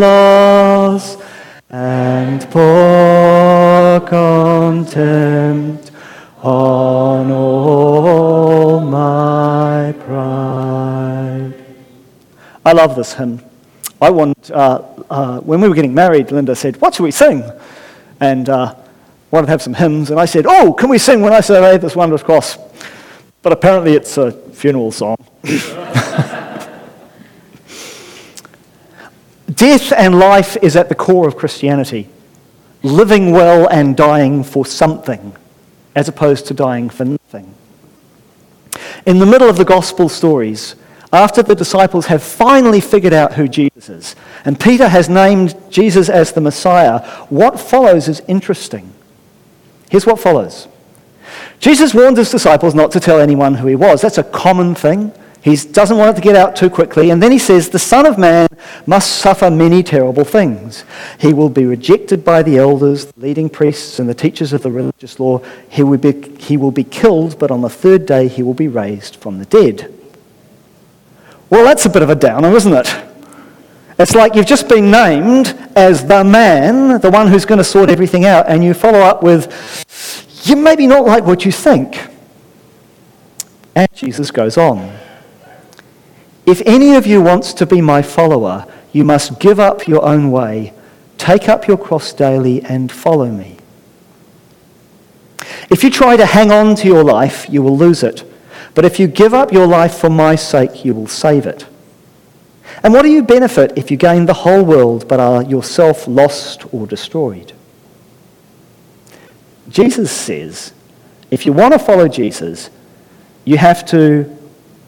loss and pour contempt on all my pride. I love this hymn. I want, uh, uh, when we were getting married, Linda said, What should we sing? And uh, wanted to have some hymns. And I said, Oh, can we sing when I survey this wondrous cross? But apparently it's a funeral song. Death and life is at the core of Christianity. Living well and dying for something, as opposed to dying for nothing. In the middle of the gospel stories, after the disciples have finally figured out who Jesus is, and Peter has named Jesus as the Messiah, what follows is interesting. Here's what follows Jesus warned his disciples not to tell anyone who he was. That's a common thing. He doesn't want it to get out too quickly. And then he says, The Son of Man must suffer many terrible things. He will be rejected by the elders, the leading priests, and the teachers of the religious law. He will, be, he will be killed, but on the third day he will be raised from the dead. Well, that's a bit of a downer, isn't it? It's like you've just been named as the man, the one who's going to sort everything out, and you follow up with, you maybe not like what you think. And Jesus goes on. If any of you wants to be my follower, you must give up your own way, take up your cross daily, and follow me. If you try to hang on to your life, you will lose it. But if you give up your life for my sake, you will save it. And what do you benefit if you gain the whole world but are yourself lost or destroyed? Jesus says if you want to follow Jesus, you have to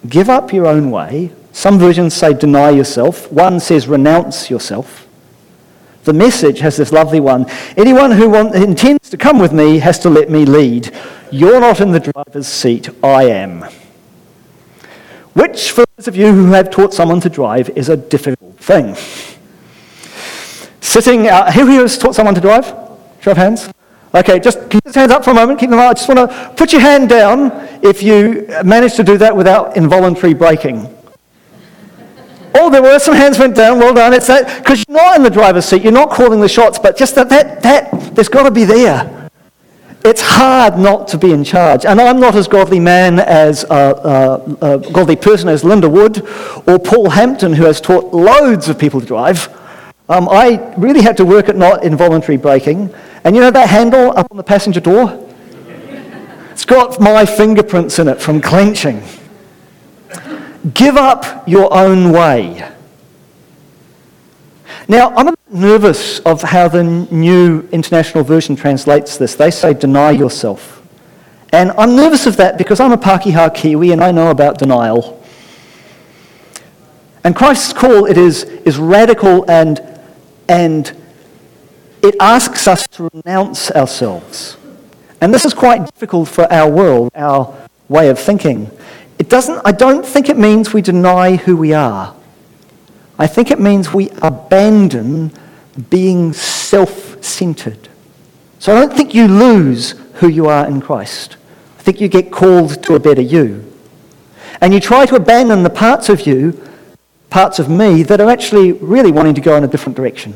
give up your own way. Some versions say deny yourself. One says renounce yourself. The message has this lovely one. Anyone who want, intends to come with me has to let me lead. You're not in the driver's seat, I am. Which, for those of you who have taught someone to drive, is a difficult thing. Sitting, uh, who here has taught someone to drive? Show of hands. Okay, just keep your hands up for a moment. Keep them up. I just want to put your hand down if you manage to do that without involuntary braking. Oh, there were some hands went down. Well done. It's that because you're not in the driver's seat. You're not calling the shots, but just that that that there's got to be there. It's hard not to be in charge. And I'm not as godly man as a, a, a godly person as Linda Wood or Paul Hampton, who has taught loads of people to drive. Um, I really had to work at not involuntary braking. And you know that handle up on the passenger door? It's got my fingerprints in it from clenching. Give up your own way. Now, I'm a bit nervous of how the new international version translates this. They say deny yourself. And I'm nervous of that because I'm a Pākehā Kiwi and I know about denial. And Christ's call, it is, is radical and, and it asks us to renounce ourselves. And this is quite difficult for our world, our way of thinking. It doesn't, I don't think it means we deny who we are. I think it means we abandon being self centered. So I don't think you lose who you are in Christ. I think you get called to a better you. And you try to abandon the parts of you, parts of me, that are actually really wanting to go in a different direction.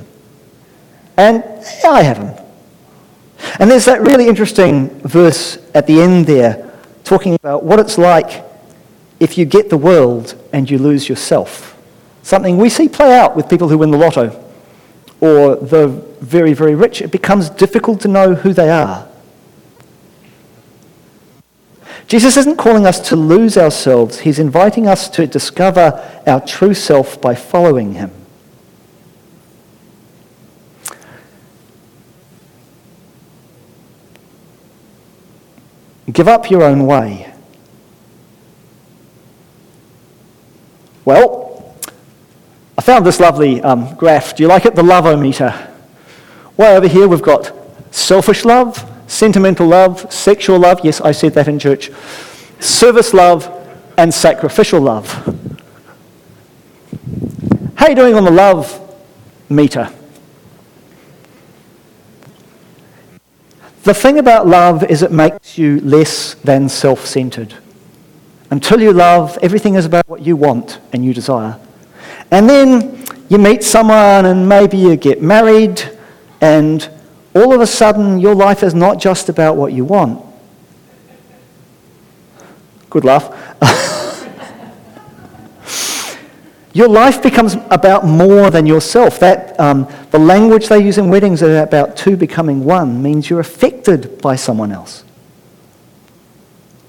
And I have them. And there's that really interesting verse at the end there talking about what it's like if you get the world and you lose yourself. Something we see play out with people who win the lotto or the very, very rich. It becomes difficult to know who they are. Jesus isn't calling us to lose ourselves, He's inviting us to discover our true self by following Him. Give up your own way. Well, I found this lovely um, graph. Do you like it? The love-o-meter. Way over here we've got selfish love, sentimental love, sexual love. Yes, I said that in church. Service love and sacrificial love. How are you doing on the love meter? The thing about love is it makes you less than self centered. Until you love, everything is about what you want and you desire. And then you meet someone and maybe you get married, and all of a sudden your life is not just about what you want. Good laugh. your life becomes about more than yourself. That um, the language they use in weddings about two becoming one means you're affected by someone else.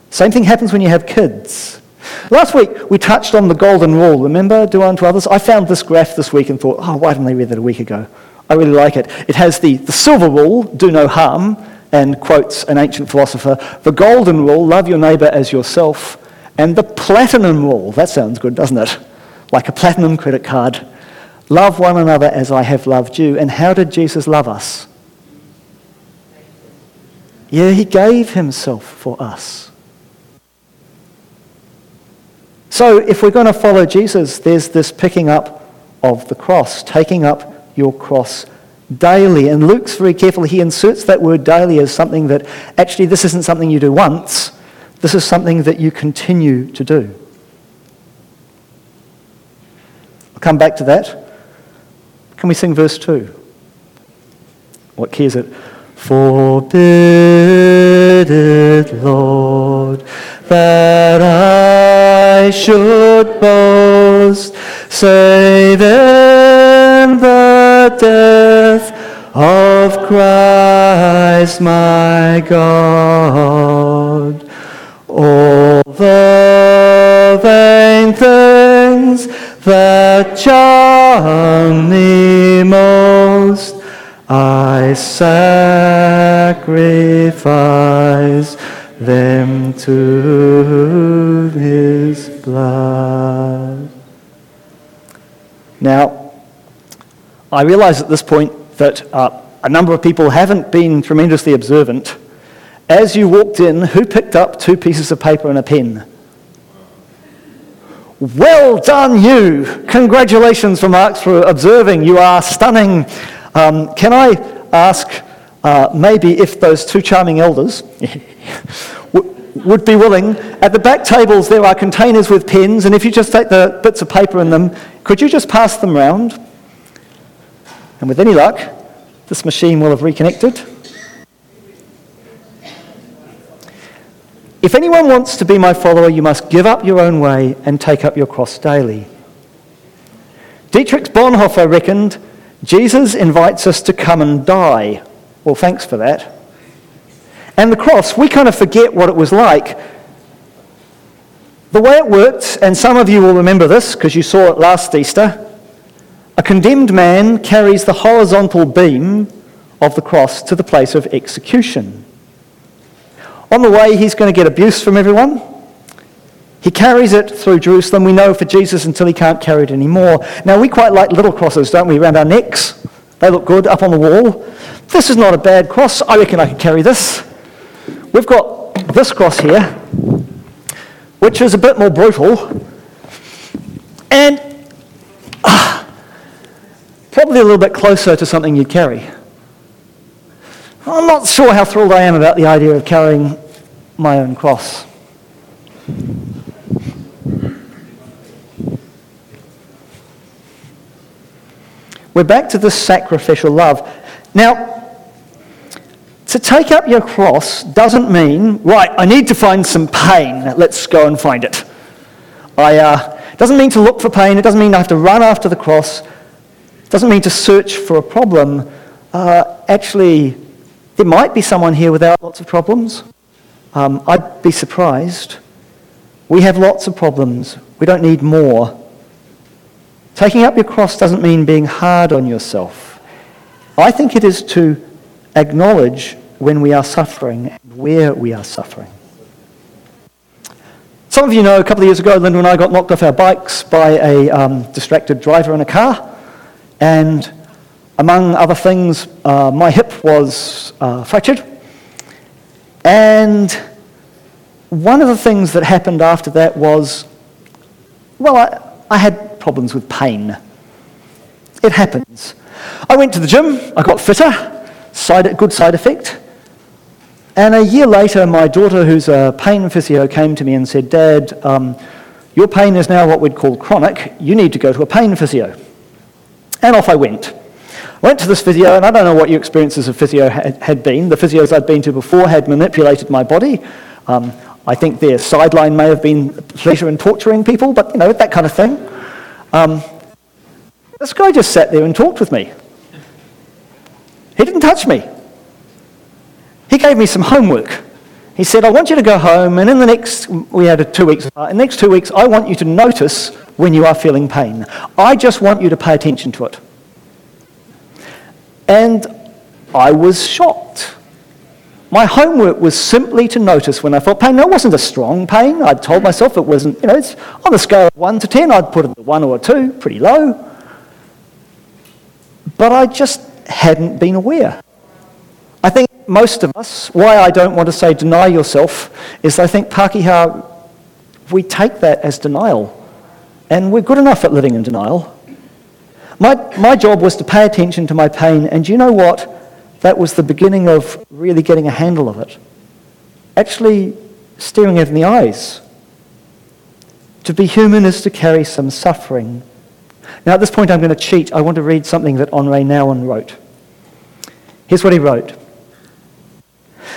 Same thing happens when you have kids. Last week we touched on the golden rule. Remember, do unto others? I found this graph this week and thought, oh, why didn't I read that a week ago? I really like it. It has the, the silver rule, do no harm, and quotes an ancient philosopher, the golden rule, love your neighbour as yourself, and the platinum rule, that sounds good, doesn't it? Like a platinum credit card. Love one another as I have loved you. And how did Jesus love us? Yeah, he gave himself for us. So, if we're going to follow Jesus, there's this picking up of the cross, taking up your cross daily. And Luke's very careful. He inserts that word daily as something that actually this isn't something you do once, this is something that you continue to do. I'll come back to that. Can we sing verse 2? What key is it? Forbid it, Lord, that I should boast, save in the death of Christ my God. All the vain things that charm me most, I sacrifice them to his blood. Now, I realize at this point that uh, a number of people haven't been tremendously observant. As you walked in, who picked up two pieces of paper and a pen? Well done, you! Congratulations for Marks for observing. You are stunning. Um, can I ask uh, maybe if those two charming elders would be willing? At the back tables, there are containers with pens, and if you just take the bits of paper in them, could you just pass them round? And with any luck, this machine will have reconnected. If anyone wants to be my follower, you must give up your own way and take up your cross daily. Dietrich Bonhoeffer reckoned Jesus invites us to come and die. Well, thanks for that. And the cross, we kind of forget what it was like. The way it worked, and some of you will remember this because you saw it last Easter, a condemned man carries the horizontal beam of the cross to the place of execution. On the way, he's going to get abuse from everyone. He carries it through Jerusalem, we know, for Jesus until he can't carry it anymore. Now, we quite like little crosses, don't we, around our necks? They look good up on the wall. This is not a bad cross. I reckon I could carry this. We've got this cross here, which is a bit more brutal. And ah, probably a little bit closer to something you'd carry. I'm not sure how thrilled I am about the idea of carrying my own cross. We're back to this sacrificial love. Now, to take up your cross doesn't mean, right, I need to find some pain. Let's go and find it. I, uh, doesn't mean to look for pain. It doesn't mean I have to run after the cross. It doesn't mean to search for a problem. Uh, actually, there might be someone here without lots of problems. Um, I'd be surprised. We have lots of problems. We don't need more. Taking up your cross doesn't mean being hard on yourself. I think it is to acknowledge when we are suffering where we are suffering. Some of you know a couple of years ago, Linda and I got knocked off our bikes by a um, distracted driver in a car. And among other things, uh, my hip was uh, fractured. And one of the things that happened after that was, well, I, I had problems with pain. It happens. I went to the gym, I got fitter, side, good side effect. And a year later, my daughter, who's a pain physio, came to me and said, Dad, um, your pain is now what we'd call chronic. You need to go to a pain physio. And off I went. I Went to this physio, and I don't know what your experiences of physio had, had been. The physios I'd been to before had manipulated my body. Um, I think their sideline may have been pleasure in torturing people, but you know, that kind of thing. Um, this guy just sat there and talked with me. He didn't touch me. He gave me some homework. He said, I want you to go home, and in the next, we had two weeks, in the next two weeks, I want you to notice when you are feeling pain. I just want you to pay attention to it. And I was shocked. My homework was simply to notice when I felt pain. Now, it wasn't a strong pain. I'd told myself it wasn't, you know, it's on a scale of 1 to 10, I'd put it at 1 or a 2, pretty low. But I just hadn't been aware. Most of us, why I don't want to say deny yourself, is I think Pākehā, we take that as denial. And we're good enough at living in denial. My, my job was to pay attention to my pain, and you know what? That was the beginning of really getting a handle of it. Actually, staring it in the eyes. To be human is to carry some suffering. Now, at this point, I'm going to cheat. I want to read something that Henri Nouwen wrote. Here's what he wrote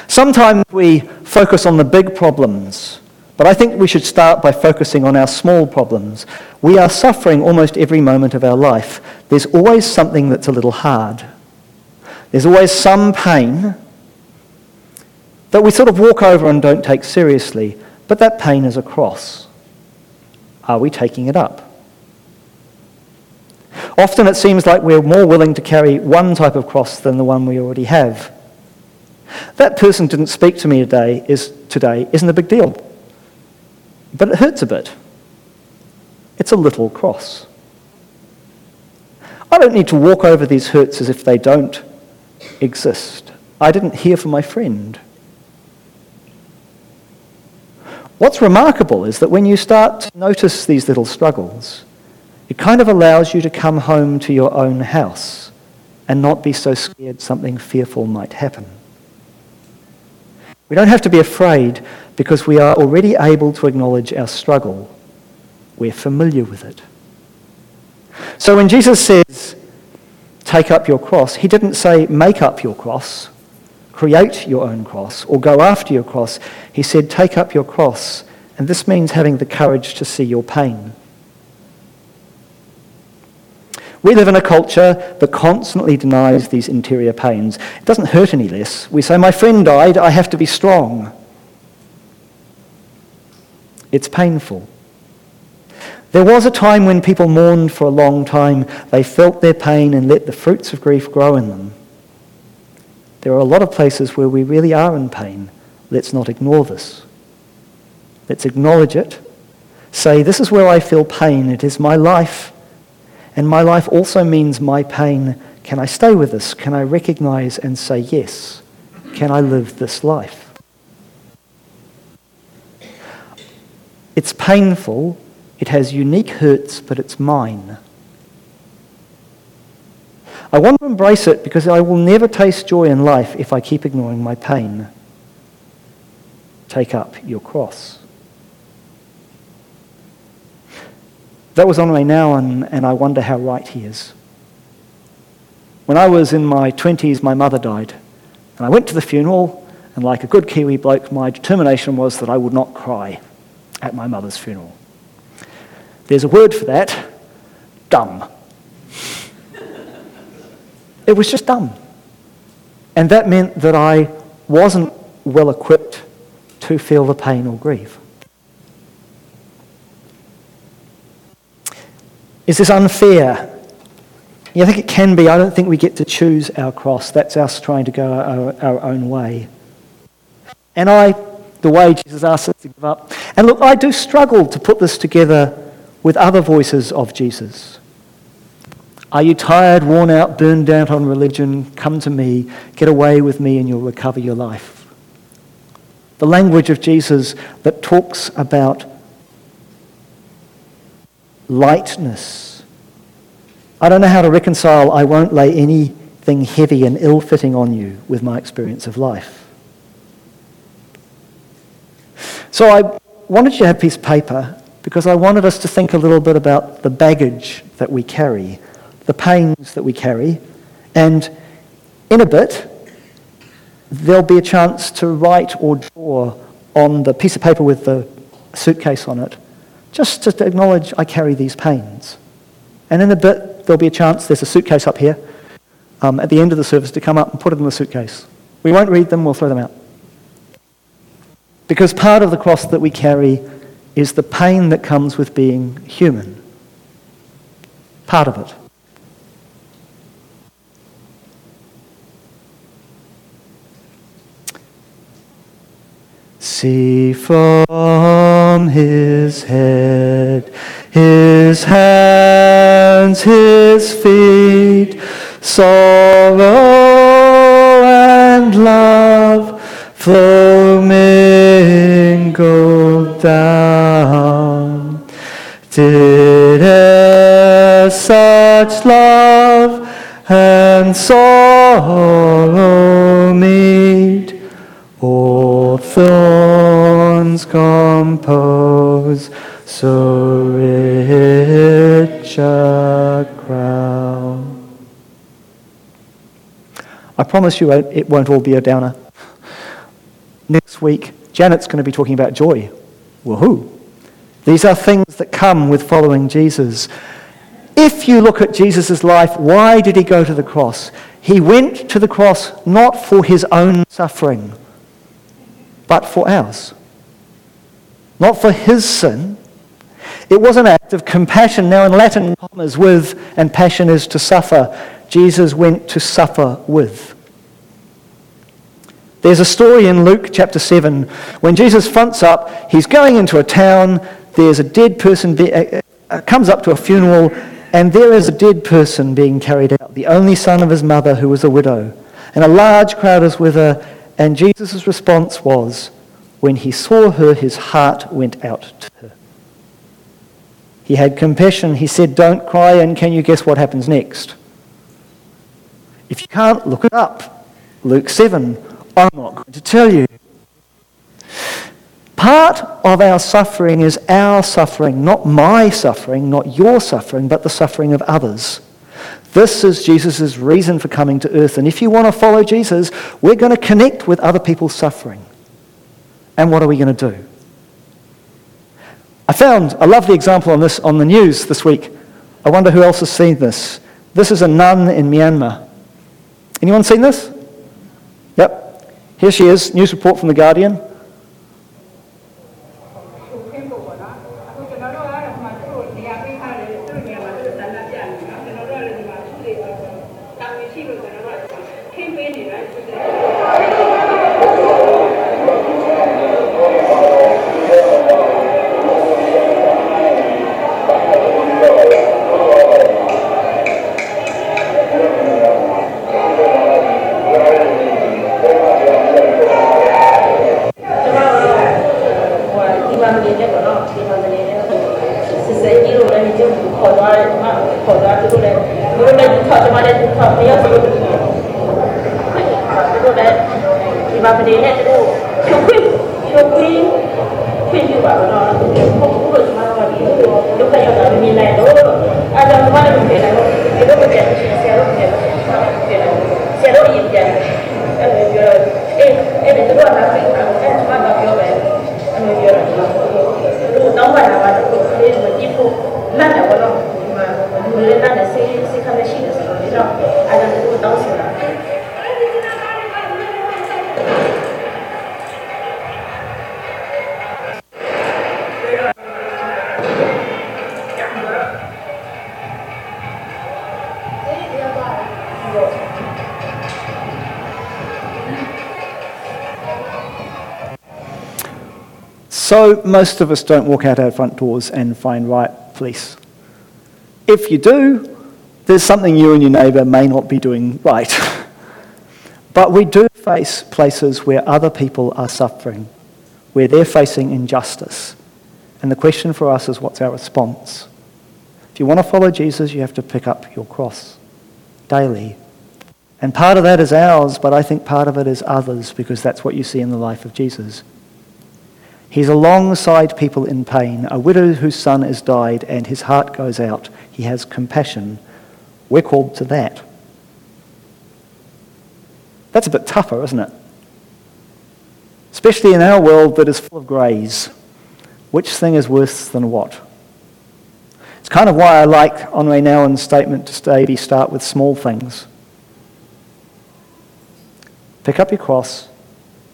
Sometimes we focus on the big problems, but I think we should start by focusing on our small problems. We are suffering almost every moment of our life. There's always something that's a little hard. There's always some pain that we sort of walk over and don't take seriously, but that pain is a cross. Are we taking it up? Often it seems like we're more willing to carry one type of cross than the one we already have. That person didn't speak to me today, is, today isn't a big deal, but it hurts a bit. It's a little cross. I don't need to walk over these hurts as if they don't exist. I didn't hear from my friend. What's remarkable is that when you start to notice these little struggles, it kind of allows you to come home to your own house and not be so scared something fearful might happen. We don't have to be afraid because we are already able to acknowledge our struggle. We're familiar with it. So when Jesus says, take up your cross, he didn't say, make up your cross, create your own cross, or go after your cross. He said, take up your cross. And this means having the courage to see your pain. We live in a culture that constantly denies these interior pains. It doesn't hurt any less. We say, My friend died, I have to be strong. It's painful. There was a time when people mourned for a long time. They felt their pain and let the fruits of grief grow in them. There are a lot of places where we really are in pain. Let's not ignore this. Let's acknowledge it. Say, This is where I feel pain. It is my life. And my life also means my pain. Can I stay with this? Can I recognize and say yes? Can I live this life? It's painful. It has unique hurts, but it's mine. I want to embrace it because I will never taste joy in life if I keep ignoring my pain. Take up your cross. That was on me now, and I wonder how right he is. When I was in my 20s, my mother died. And I went to the funeral, and like a good Kiwi bloke, my determination was that I would not cry at my mother's funeral. There's a word for that dumb. it was just dumb. And that meant that I wasn't well equipped to feel the pain or grief. Is this unfair? Yeah, I think it can be. I don't think we get to choose our cross. That's us trying to go our, our own way. And I, the way Jesus asks us to give up. And look, I do struggle to put this together with other voices of Jesus. Are you tired, worn out, burned out on religion? Come to me, get away with me, and you'll recover your life. The language of Jesus that talks about lightness. I don't know how to reconcile, I won't lay anything heavy and ill fitting on you with my experience of life. So I wanted you to have a piece of paper because I wanted us to think a little bit about the baggage that we carry, the pains that we carry. And in a bit, there'll be a chance to write or draw on the piece of paper with the suitcase on it, just to acknowledge I carry these pains. And in a bit, there'll be a chance, there's a suitcase up here, um, at the end of the service to come up and put it in the suitcase. We won't read them, we'll throw them out. Because part of the cross that we carry is the pain that comes with being human. Part of it. See his head, his hands, his feet, sorrow and love flow mingled down. Did e'er such love and sorrow meet? All thorns compose so rich a crown. I promise you it won't all be a downer. Next week, Janet's going to be talking about joy. Woohoo! These are things that come with following Jesus. If you look at Jesus' life, why did he go to the cross? He went to the cross not for his own suffering but for ours. Not for his sin. It was an act of compassion. Now, in Latin, commas with and passion is to suffer. Jesus went to suffer with. There's a story in Luke chapter 7 when Jesus fronts up, he's going into a town, there's a dead person, be, uh, uh, comes up to a funeral, and there is a dead person being carried out, the only son of his mother who was a widow. And a large crowd is with her, and Jesus' response was, when he saw her, his heart went out to her. He had compassion. He said, Don't cry, and can you guess what happens next? If you can't, look it up. Luke 7. I'm not going to tell you. Part of our suffering is our suffering, not my suffering, not your suffering, but the suffering of others. This is Jesus' reason for coming to earth. And if you want to follow Jesus, we're going to connect with other people's suffering. And what are we going to do? I found a lovely example on this on the news this week. I wonder who else has seen this. This is a nun in Myanmar. Anyone seen this? Yep. Here she is, news report from The Guardian. So most of us don't walk out our front doors and find right police. If you do, there's something you and your neighbour may not be doing right. but we do face places where other people are suffering, where they're facing injustice. And the question for us is what's our response? If you want to follow Jesus, you have to pick up your cross daily. And part of that is ours, but I think part of it is others because that's what you see in the life of Jesus. He's alongside people in pain, a widow whose son has died, and his heart goes out. He has compassion We're called to that. That's a bit tougher, isn't it? Especially in our world that is full of greys. Which thing is worse than what? It's kind of why I like Henri Nouwen's statement to stay, start with small things. Pick up your cross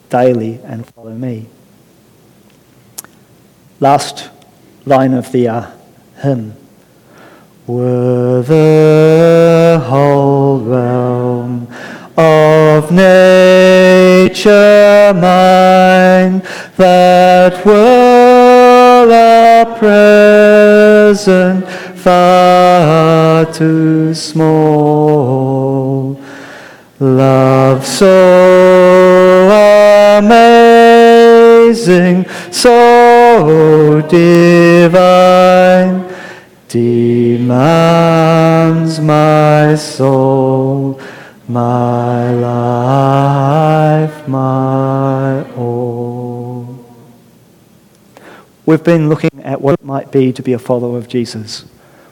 daily and follow me. Last line of the uh, hymn. Were the whole realm of nature mine that were a present far too small. Love so amazing, so divine, demands my soul, my life, my all. We've been looking at what it might be to be a follower of Jesus.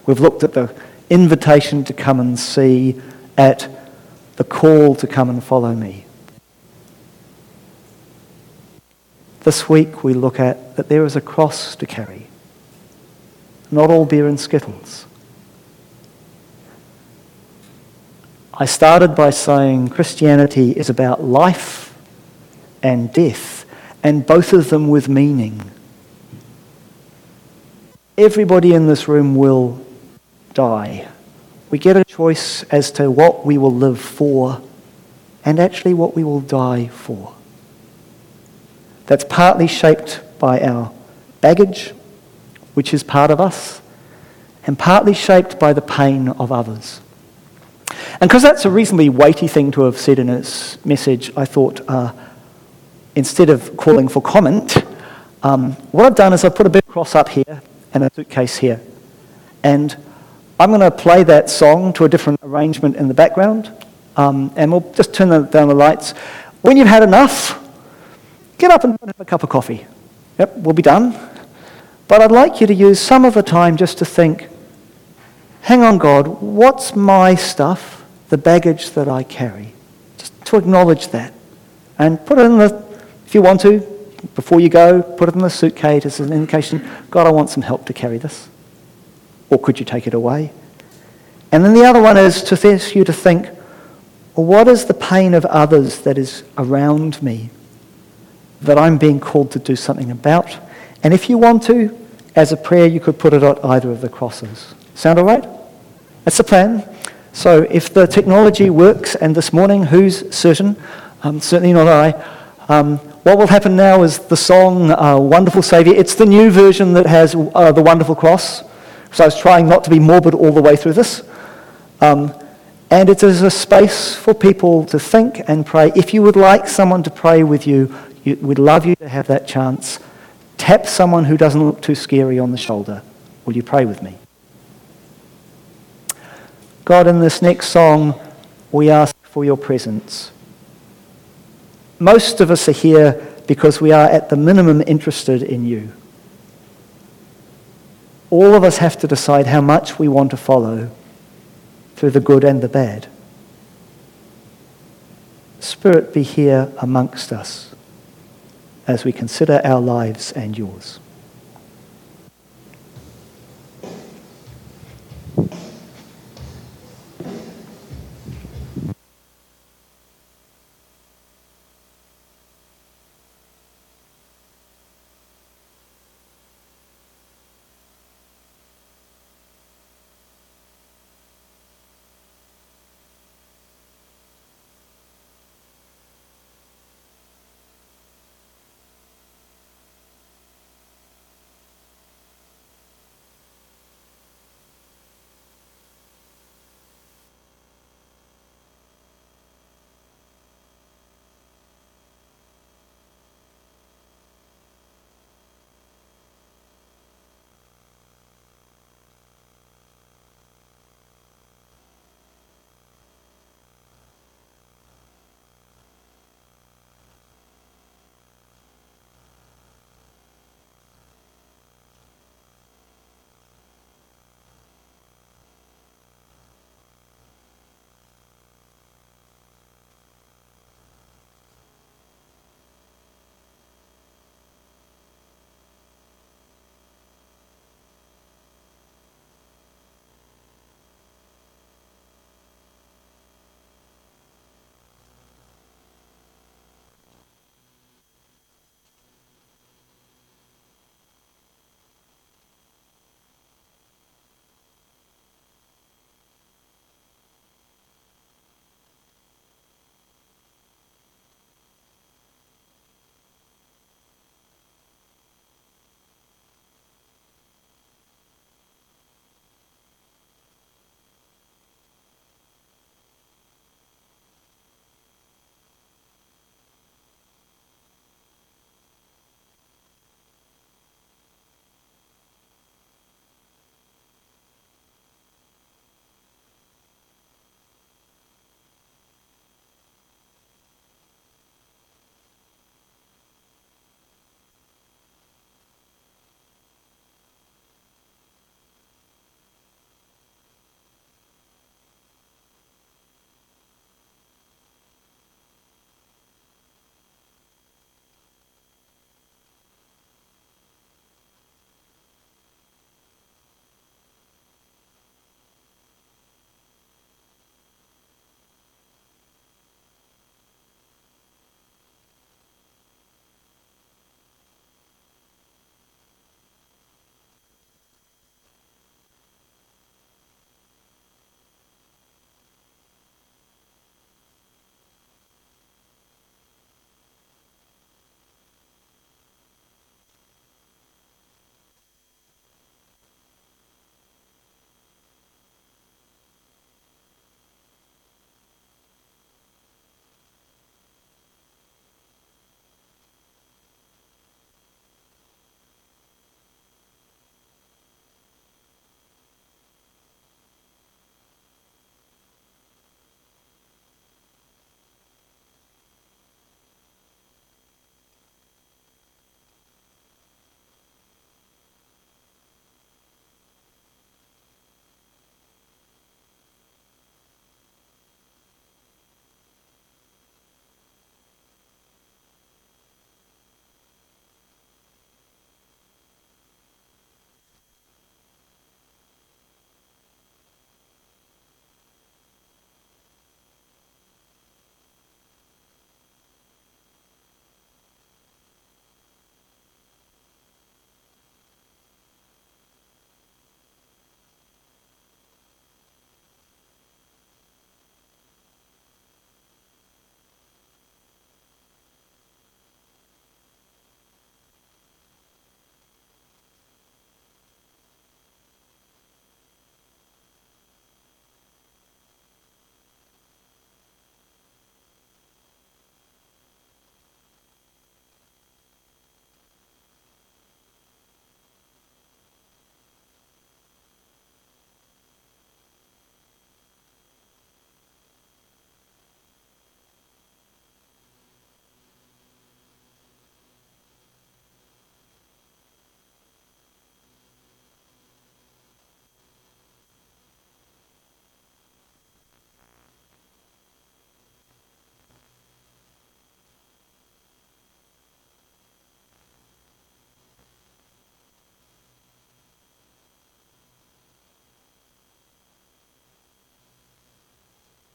We've looked at the invitation to come and see, at the call to come and follow me. This week we look at that there is a cross to carry, not all beer and skittles. I started by saying Christianity is about life and death, and both of them with meaning. Everybody in this room will die. We get a choice as to what we will live for and actually what we will die for. That's partly shaped by our baggage, which is part of us, and partly shaped by the pain of others. And because that's a reasonably weighty thing to have said in its message, I thought uh, instead of calling for comment, um, what I've done is I've put a big cross up here and a suitcase here. And I'm going to play that song to a different arrangement in the background, um, and we'll just turn the, down the lights. When you've had enough, get up and have a cup of coffee. Yep, we'll be done. But I'd like you to use some of the time just to think hang on, God, what's my stuff? the baggage that I carry. Just to acknowledge that. And put it in the, if you want to, before you go, put it in the suitcase as an indication God, I want some help to carry this. Or could you take it away? And then the other one is to ask you to think, well, what is the pain of others that is around me that I'm being called to do something about? And if you want to, as a prayer, you could put it on either of the crosses. Sound all right? That's the plan. So if the technology works, and this morning, who's certain? Um, certainly not I. Um, what will happen now is the song uh, Wonderful Saviour. It's the new version that has uh, the wonderful cross. So I was trying not to be morbid all the way through this. Um, and it is a space for people to think and pray. If you would like someone to pray with you, we'd love you to have that chance. Tap someone who doesn't look too scary on the shoulder. Will you pray with me? God, in this next song, we ask for your presence. Most of us are here because we are at the minimum interested in you. All of us have to decide how much we want to follow through the good and the bad. Spirit, be here amongst us as we consider our lives and yours.